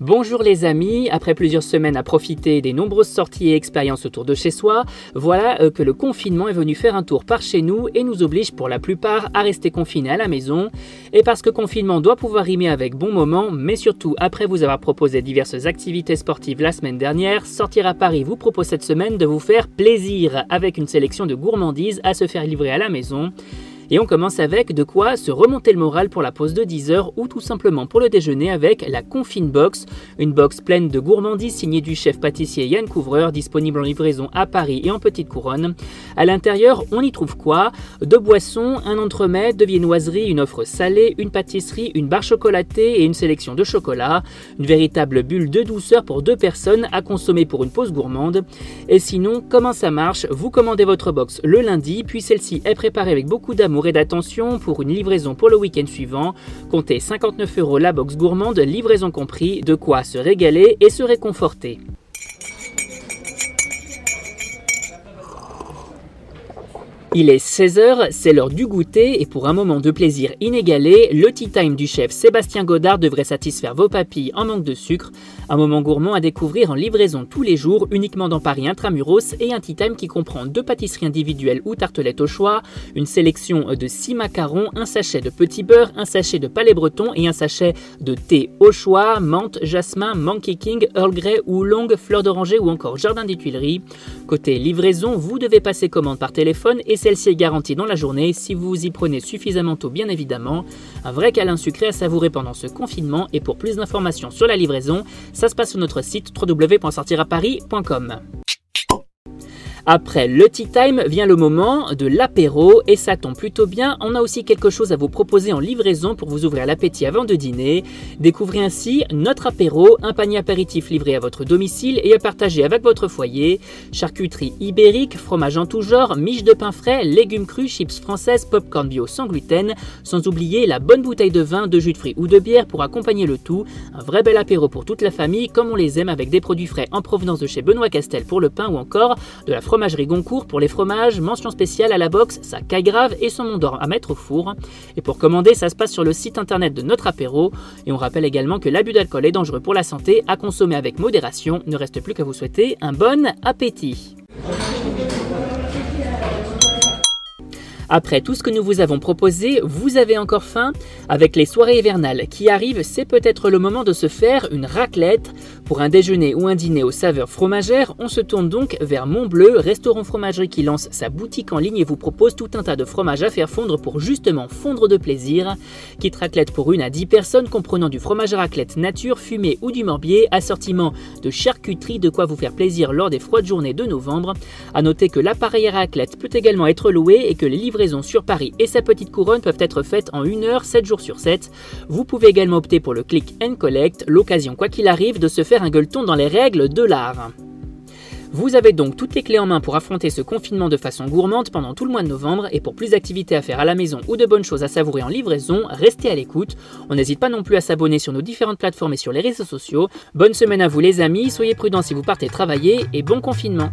Bonjour les amis, après plusieurs semaines à profiter des nombreuses sorties et expériences autour de chez soi, voilà euh, que le confinement est venu faire un tour par chez nous et nous oblige pour la plupart à rester confinés à la maison. Et parce que confinement doit pouvoir rimer avec bon moment, mais surtout après vous avoir proposé diverses activités sportives la semaine dernière, Sortir à Paris vous propose cette semaine de vous faire plaisir avec une sélection de gourmandises à se faire livrer à la maison. Et on commence avec de quoi se remonter le moral pour la pause de 10 heures ou tout simplement pour le déjeuner avec la Confine Box, une box pleine de gourmandises signée du chef pâtissier Yann Couvreur, disponible en livraison à Paris et en petite couronne. À l'intérieur, on y trouve quoi? Deux boissons, un entremets, de viennoiseries, une offre salée, une pâtisserie, une barre chocolatée et une sélection de chocolat. Une véritable bulle de douceur pour deux personnes à consommer pour une pause gourmande. Et sinon, comment ça marche? Vous commandez votre box le lundi, puis celle-ci est préparée avec beaucoup d'amour d'attention pour une livraison pour le week-end suivant. Comptez 59 euros la box gourmande, livraison compris, de quoi se régaler et se réconforter. Il est 16h, c'est l'heure du goûter et pour un moment de plaisir inégalé, le tea time du chef Sébastien Godard devrait satisfaire vos papilles en manque de sucre. Un moment gourmand à découvrir en livraison tous les jours, uniquement dans Paris intramuros et un tea time qui comprend deux pâtisseries individuelles ou tartelettes au choix, une sélection de 6 macarons, un sachet de petit beurre, un sachet de palais breton et un sachet de thé au choix, menthe, jasmin, monkey king, earl grey, oolong, fleur d'oranger ou encore jardin des Tuileries. Côté livraison, vous devez passer commande par téléphone et celle-ci est garantie dans la journée si vous y prenez suffisamment tôt bien évidemment. Un vrai câlin sucré à savourer pendant ce confinement et pour plus d'informations sur la livraison, ça se passe sur notre site www.sortiraparis.com. Après le tea time vient le moment de l'apéro et ça tombe plutôt bien. On a aussi quelque chose à vous proposer en livraison pour vous ouvrir l'appétit avant de dîner. Découvrez ainsi notre apéro, un panier apéritif livré à votre domicile et à partager avec votre foyer. Charcuterie ibérique, fromage en tout genre, miche de pain frais, légumes crus, chips françaises, popcorn bio sans gluten, sans oublier la bonne bouteille de vin, de jus de fruits ou de bière pour accompagner le tout. Un vrai bel apéro pour toute la famille comme on les aime avec des produits frais en provenance de chez Benoît Castel pour le pain ou encore de la fromage fromagerie Goncourt pour les fromages, mention spéciale à la box, sa caille grave et son mont d'or à mettre au four. Et pour commander, ça se passe sur le site internet de notre apéro. Et on rappelle également que l'abus d'alcool est dangereux pour la santé, à consommer avec modération. Ne reste plus qu'à vous souhaiter un bon appétit. Après tout ce que nous vous avons proposé, vous avez encore faim? Avec les soirées hivernales qui arrivent, c'est peut-être le moment de se faire une raclette. Pour un déjeuner ou un dîner aux saveurs fromagères, on se tourne donc vers Montbleu, restaurant fromagerie qui lance sa boutique en ligne et vous propose tout un tas de fromages à faire fondre pour justement fondre de plaisir. Kit raclette pour une à 10 personnes comprenant du fromage à raclette nature, fumé ou du morbier, assortiment de charcuterie, de quoi vous faire plaisir lors des froides journées de novembre. À noter que l'appareil à raclette peut également être loué et que les livres sur Paris et sa petite couronne peuvent être faites en 1 heure, 7 jours sur 7. Vous pouvez également opter pour le click and collect, l'occasion quoi qu'il arrive de se faire un gueuleton dans les règles de l'art. Vous avez donc toutes les clés en main pour affronter ce confinement de façon gourmande pendant tout le mois de novembre et pour plus d'activités à faire à la maison ou de bonnes choses à savourer en livraison, restez à l'écoute. On n'hésite pas non plus à s'abonner sur nos différentes plateformes et sur les réseaux sociaux. Bonne semaine à vous les amis, soyez prudents si vous partez travailler et bon confinement.